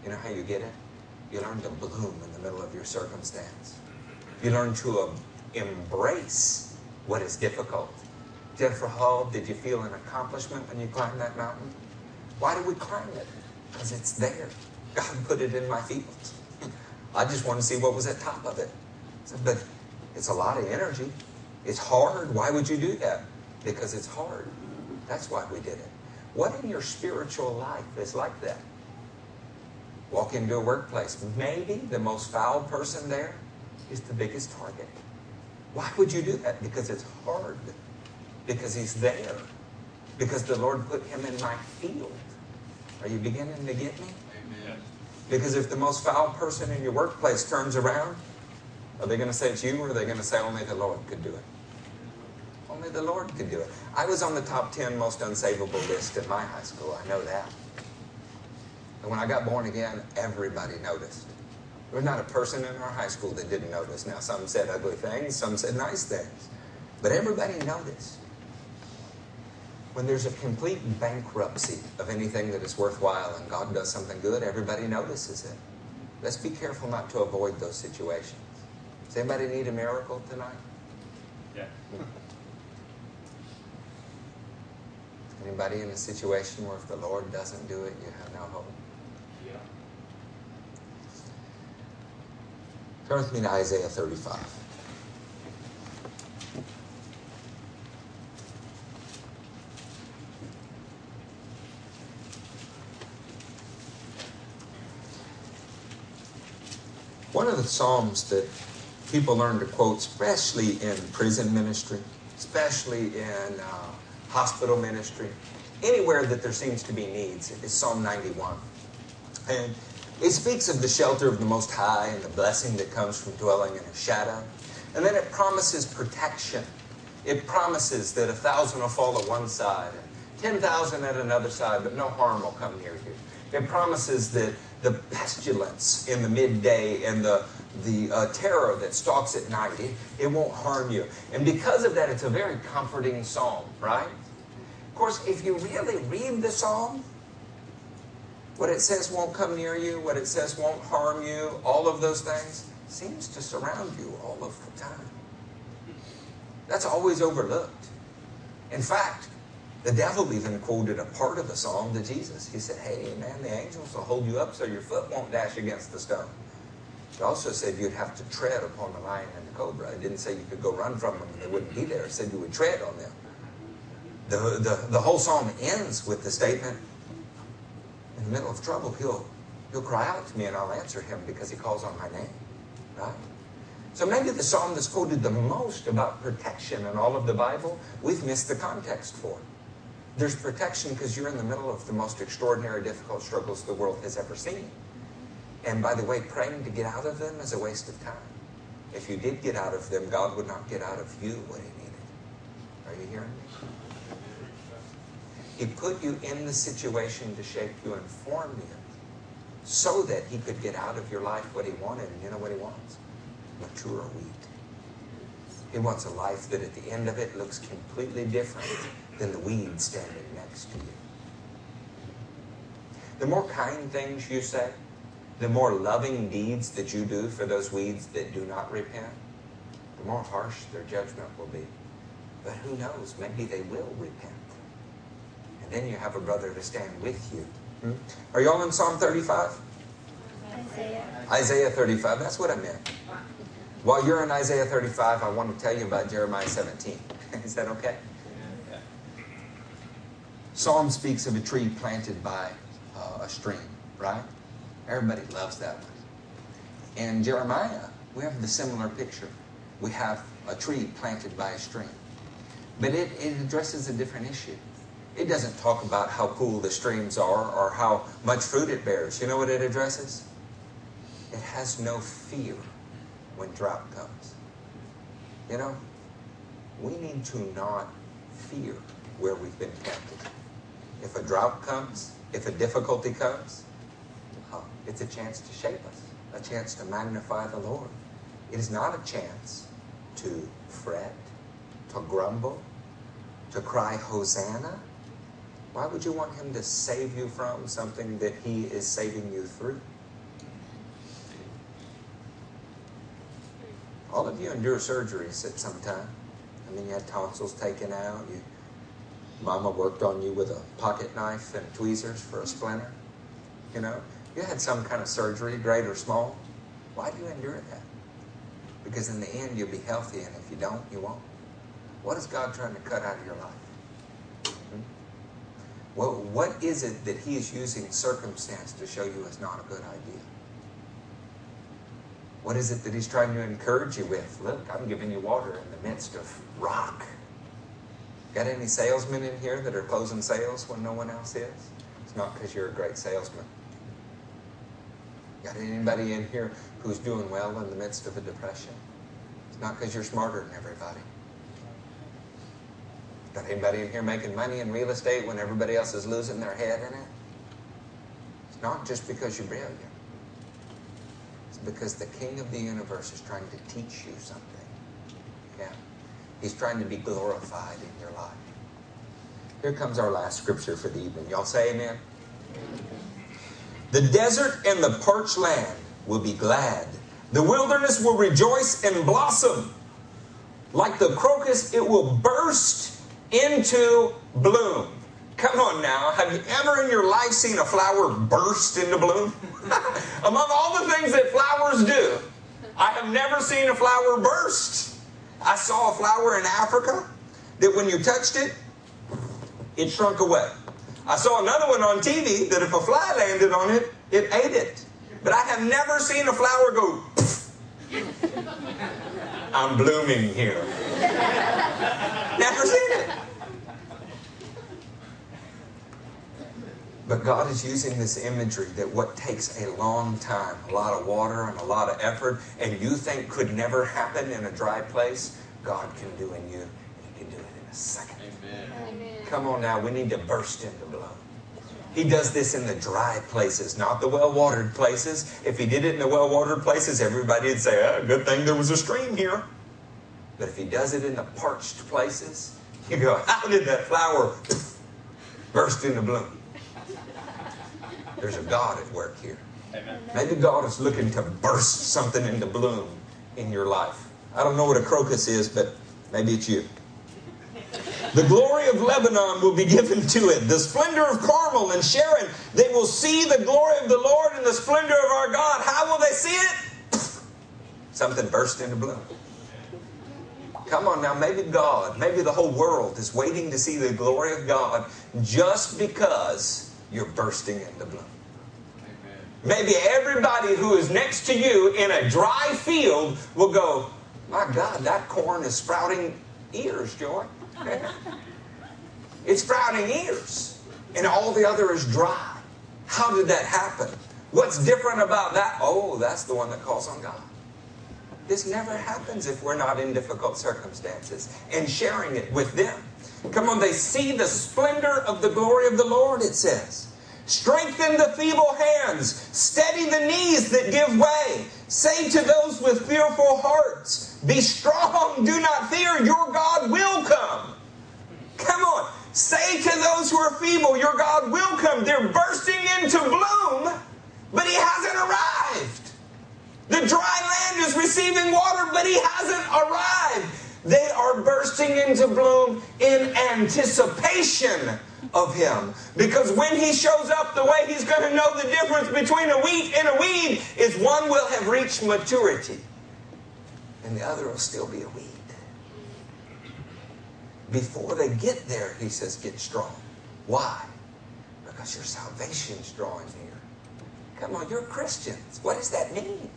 You know how you get it? You learn to bloom in the middle of your circumstance. You learn to uh, embrace what is difficult Jennifer Hall, did you feel an accomplishment when you climbed that mountain? Why did we climb it? Because it's there. God put it in my fields. (laughs) I just want to see what was at top of it. But it's a lot of energy. It's hard. Why would you do that? Because it's hard. That's why we did it. What in your spiritual life is like that? Walk into a workplace. Maybe the most foul person there is the biggest target. Why would you do that? Because it's hard because he's there. Because the Lord put him in my field. Are you beginning to get me? Amen. Because if the most foul person in your workplace turns around, are they going to say it's you or are they going to say only the Lord could do it? Only the Lord could do it. I was on the top 10 most unsavable list at my high school. I know that. And when I got born again, everybody noticed. There was not a person in our high school that didn't notice. Now, some said ugly things, some said nice things. But everybody noticed when there's a complete bankruptcy of anything that is worthwhile and God does something good, everybody notices it. Let's be careful not to avoid those situations. Does anybody need a miracle tonight? Yeah. Anybody in a situation where if the Lord doesn't do it, you have no hope? Turn with me to Isaiah 35. One of the Psalms that people learn to quote, especially in prison ministry, especially in uh, hospital ministry, anywhere that there seems to be needs, is Psalm 91. And it speaks of the shelter of the Most High and the blessing that comes from dwelling in His shadow. And then it promises protection. It promises that a thousand will fall at one side and 10,000 at another side, but no harm will come near you. It promises that the pestilence in the midday and the, the uh, terror that stalks at night, it, it won't harm you. And because of that, it's a very comforting psalm, right? Of course, if you really read the psalm, what it says won't come near you, what it says won't harm you, all of those things seems to surround you all of the time. That's always overlooked. In fact, the devil even quoted a part of the psalm to Jesus. He said, Hey, man, the angels will hold you up so your foot won't dash against the stone. He also said you'd have to tread upon the lion and the cobra. It didn't say you could go run from them and they wouldn't be there. It said you would tread on them. The, the, the whole psalm ends with the statement, in the middle of trouble, he'll, he'll cry out to me and I'll answer him because he calls on my name. Right? So maybe the psalm that's quoted the most about protection in all of the Bible, we've missed the context for. There's protection because you're in the middle of the most extraordinary, difficult struggles the world has ever seen. And by the way, praying to get out of them is a waste of time. If you did get out of them, God would not get out of you what He needed. Are you hearing me? He put you in the situation to shape you and form you so that He could get out of your life what He wanted. And you know what He wants? Mature wheat. He wants a life that at the end of it looks completely different than the weed standing next to you. The more kind things you say, the more loving deeds that you do for those weeds that do not repent, the more harsh their judgment will be. But who knows? Maybe they will repent. And then you have a brother to stand with you. Hmm? Are y'all in Psalm 35? Isaiah. Isaiah 35. That's what I meant. While you're in Isaiah 35, I want to tell you about Jeremiah 17. (laughs) Is that okay? Psalm speaks of a tree planted by uh, a stream, right? Everybody loves that one. In Jeremiah, we have the similar picture. We have a tree planted by a stream. But it, it addresses a different issue. It doesn't talk about how cool the streams are or how much fruit it bears. You know what it addresses? It has no fear when drought comes. You know, we need to not fear where we've been planted. If a drought comes, if a difficulty comes, uh, it's a chance to shape us, a chance to magnify the Lord. It is not a chance to fret, to grumble, to cry Hosanna. Why would you want Him to save you from something that He is saving you through? All of you endure surgeries at some time. I mean, you had tonsils taken out, you Mama worked on you with a pocket knife and tweezers for a splinter. You know, you had some kind of surgery, great or small. Why do you endure that? Because in the end, you'll be healthy, and if you don't, you won't. What is God trying to cut out of your life? Well, what is it that He is using circumstance to show you is not a good idea? What is it that He's trying to encourage you with? Look, I'm giving you water in the midst of rock. Got any salesmen in here that are closing sales when no one else is? It's not because you're a great salesman. Got anybody in here who's doing well in the midst of a depression? It's not because you're smarter than everybody. Got anybody in here making money in real estate when everybody else is losing their head in it? It's not just because you're brilliant. It's because the King of the universe is trying to teach you something. Yeah. He's trying to be glorified in your life. Here comes our last scripture for the evening. Y'all say amen? The desert and the parched land will be glad. The wilderness will rejoice and blossom. Like the crocus, it will burst into bloom. Come on now. Have you ever in your life seen a flower burst into bloom? (laughs) Among all the things that flowers do, I have never seen a flower burst. I saw a flower in Africa that when you touched it, it shrunk away. I saw another one on TV that if a fly landed on it, it ate it. But I have never seen a flower go, (laughs) (laughs) I'm blooming here. never seen it. But God is using this imagery that what takes a long time, a lot of water and a lot of effort, and you think could never happen in a dry place, God can do in you, and He can do it in a second. Amen. Come on now, we need to burst into bloom. He does this in the dry places, not the well watered places. If He did it in the well watered places, everybody would say, oh, good thing there was a stream here. But if He does it in the parched places, (laughs) you go, how did that flower (laughs) burst into bloom? There's a God at work here. Amen. Maybe God is looking to burst something into bloom in your life. I don't know what a crocus is, but maybe it's you. The glory of Lebanon will be given to it. The splendor of Carmel and Sharon. They will see the glory of the Lord and the splendor of our God. How will they see it? Something burst into bloom. Come on now, maybe God, maybe the whole world is waiting to see the glory of God just because you're bursting into bloom. Maybe everybody who is next to you in a dry field will go, My God, that corn is sprouting ears, Joy. (laughs) it's sprouting ears. And all the other is dry. How did that happen? What's different about that? Oh, that's the one that calls on God. This never happens if we're not in difficult circumstances and sharing it with them. Come on, they see the splendor of the glory of the Lord, it says. Strengthen the feeble hands, steady the knees that give way. Say to those with fearful hearts, Be strong, do not fear, your God will come. Come on, say to those who are feeble, Your God will come. They're bursting into bloom, but He hasn't arrived. The dry land is receiving water, but He hasn't arrived. They are bursting into bloom in anticipation of Him. Because when He shows up, the way He's going to know the difference between a wheat and a weed is one will have reached maturity, and the other will still be a weed. Before they get there, He says, get strong. Why? Because your salvation's drawing near. Come on, you're Christians. What does that mean?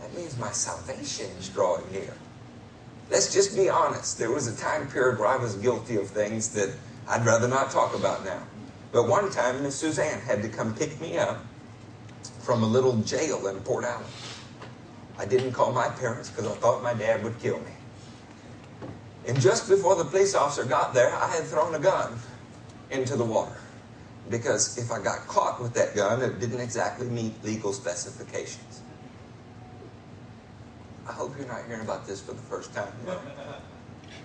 That means my salvation is drawing near. Let's just be honest. There was a time period where I was guilty of things that I'd rather not talk about now. But one time, Miss Suzanne had to come pick me up from a little jail in Port Allen. I didn't call my parents because I thought my dad would kill me. And just before the police officer got there, I had thrown a gun into the water. Because if I got caught with that gun, it didn't exactly meet legal specifications. I hope you're not hearing about this for the first time. (laughs)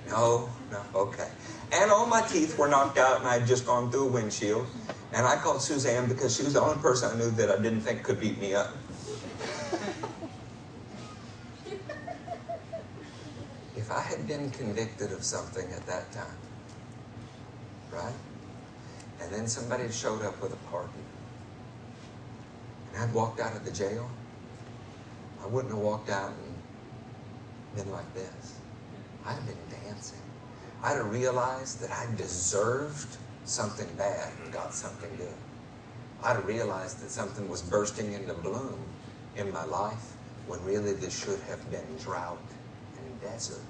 No, no, okay. And all my teeth were knocked out, and I had just gone through a windshield. And I called Suzanne because she was the only person I knew that I didn't think could beat me up. if I had been convicted of something at that time, right? And then somebody showed up with a pardon, and I'd walked out of the jail, I wouldn't have walked out and been like this. I'd have been dancing. I'd have realized that I deserved something bad and got something good. I'd have realized that something was bursting into bloom in my life when really this should have been drought and desert.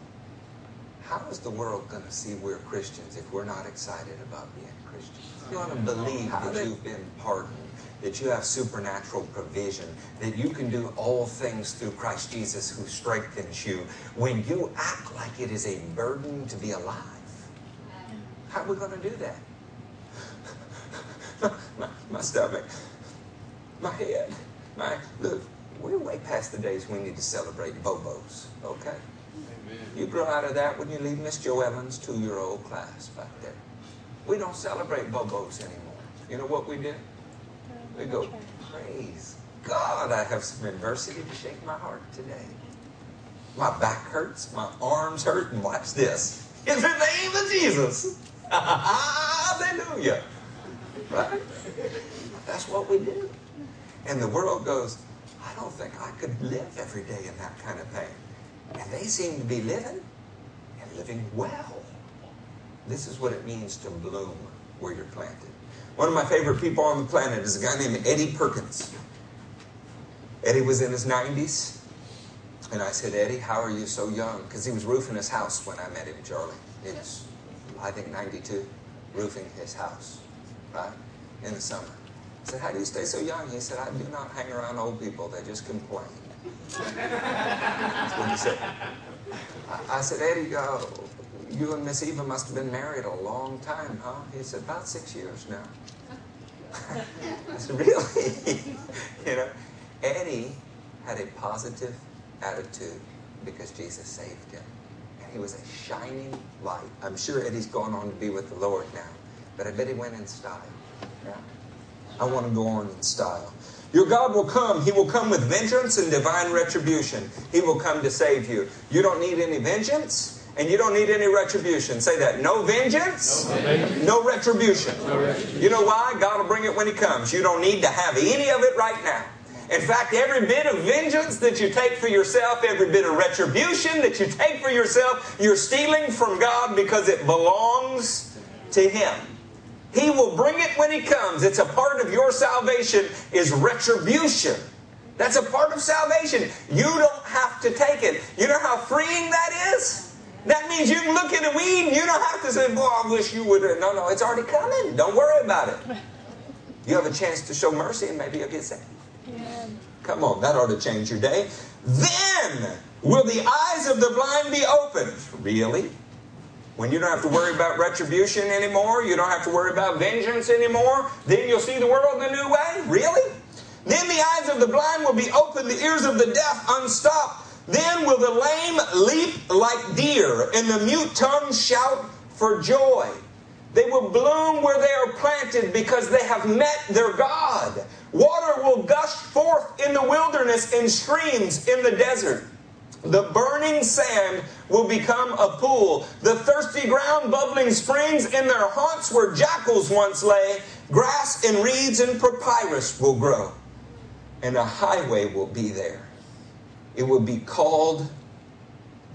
How is the world going to see we're Christians if we're not excited about being Christians? You want to believe that you've been pardoned that you have supernatural provision, that you can do all things through Christ Jesus who strengthens you, when you act like it is a burden to be alive. How are we going to do that? (laughs) my, my, stomach, my head, my look. We're way past the days we need to celebrate bobos, okay? Amen. You grow out of that when you leave Miss Jo Evans' two-year-old class back there. We don't celebrate bobos anymore. You know what we did? We go, praise God, I have some adversity to shake my heart today. My back hurts, my arms hurt, and watch this. In the name of Jesus. (laughs) Hallelujah. Right? That's what we do. And the world goes, I don't think I could live every day in that kind of pain. And they seem to be living and living well. This is what it means to bloom where you're planted. One of my favorite people on the planet is a guy named Eddie Perkins. Eddie was in his 90s. And I said, Eddie, how are you so young? Because he was roofing his house when I met him, Charlie. It was, I think, 92, roofing his house. Right? in the summer. I said, How do you stay so young? He said, I do not hang around old people. They just complain. (laughs) That's what he said. I, I said, Eddie, uh, you and Miss Eva must have been married a long time, huh? He said, About six years now. I (laughs) said, Really? (laughs) you know, Eddie had a positive attitude because Jesus saved him. And he was a shining light. I'm sure Eddie's gone on to be with the Lord now, but I bet he went in style. Yeah. I want to go on in style. Your God will come. He will come with vengeance and divine retribution. He will come to save you. You don't need any vengeance and you don't need any retribution. Say that. No vengeance, no, vengeance. no, retribution. no retribution. You know why? God will bring it when He comes. You don't need to have any of it right now. In fact, every bit of vengeance that you take for yourself, every bit of retribution that you take for yourself, you're stealing from God because it belongs to Him. He will bring it when He comes. It's a part of your salvation is retribution. That's a part of salvation. You don't have to take it. You know how freeing that is? That means you can look at a weed and you don't have to say, Boy, I wish you would have. No, no, it's already coming. Don't worry about it. You have a chance to show mercy and maybe you'll get saved. Come on, that ought to change your day. Then will the eyes of the blind be opened. Really? When you don't have to worry about retribution anymore, you don't have to worry about vengeance anymore, then you'll see the world in a new way? Really? Then the eyes of the blind will be opened, the ears of the deaf unstopped. Then will the lame leap like deer, and the mute tongue shout for joy. They will bloom where they are planted because they have met their God. Water will gush forth in the wilderness and streams in the desert. The burning sand will become a pool. The thirsty ground bubbling springs in their haunts where jackals once lay. Grass and reeds and papyrus will grow. And a highway will be there. It would be called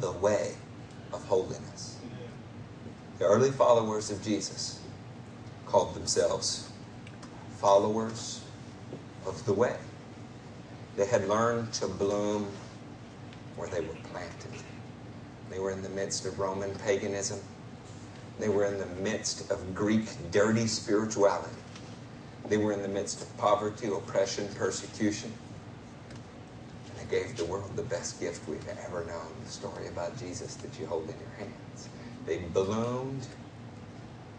the way of holiness. The early followers of Jesus called themselves followers of the way. They had learned to bloom where they were planted. They were in the midst of Roman paganism. They were in the midst of Greek dirty spirituality. They were in the midst of poverty, oppression, persecution. Gave the world the best gift we've ever known the story about Jesus that you hold in your hands. They bloomed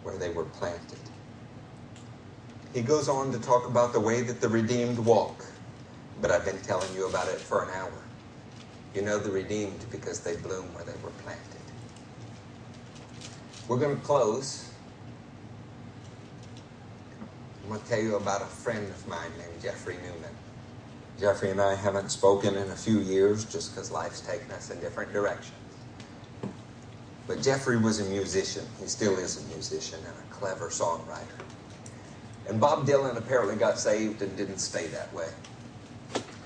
where they were planted. He goes on to talk about the way that the redeemed walk, but I've been telling you about it for an hour. You know the redeemed because they bloom where they were planted. We're going to close. I'm going to tell you about a friend of mine named Jeffrey Newman. Jeffrey and I haven't spoken in a few years just because life's taken us in different directions. But Jeffrey was a musician. He still is a musician and a clever songwriter. And Bob Dylan apparently got saved and didn't stay that way.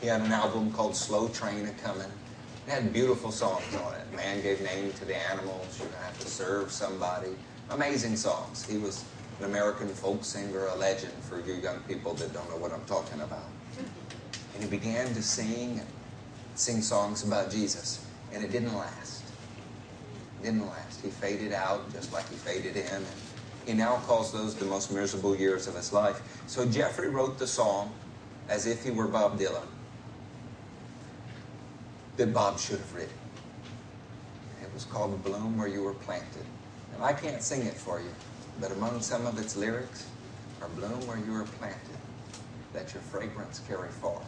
He had an album called Slow Train a Comin'. It had beautiful songs on it. Man gave name to the animals. You're to have to serve somebody. Amazing songs. He was an American folk singer, a legend for you young people that don't know what I'm talking about. And he began to sing, sing songs about Jesus. And it didn't last. It didn't last. He faded out just like he faded in. And he now calls those the most miserable years of his life. So Jeffrey wrote the song as if he were Bob Dylan that Bob should have written. It was called Bloom Where You Were Planted. And I can't sing it for you, but among some of its lyrics are Bloom Where You Were Planted, that your fragrance carry far.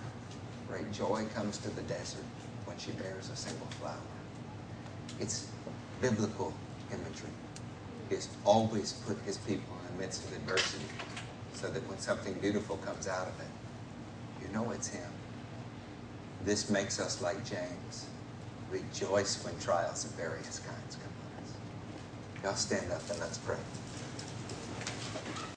Great joy comes to the desert when she bears a single flower. It's biblical imagery. He's always put his people in the midst of adversity so that when something beautiful comes out of it, you know it's him. This makes us like James. Rejoice when trials of various kinds come on us. Y'all stand up and let's pray.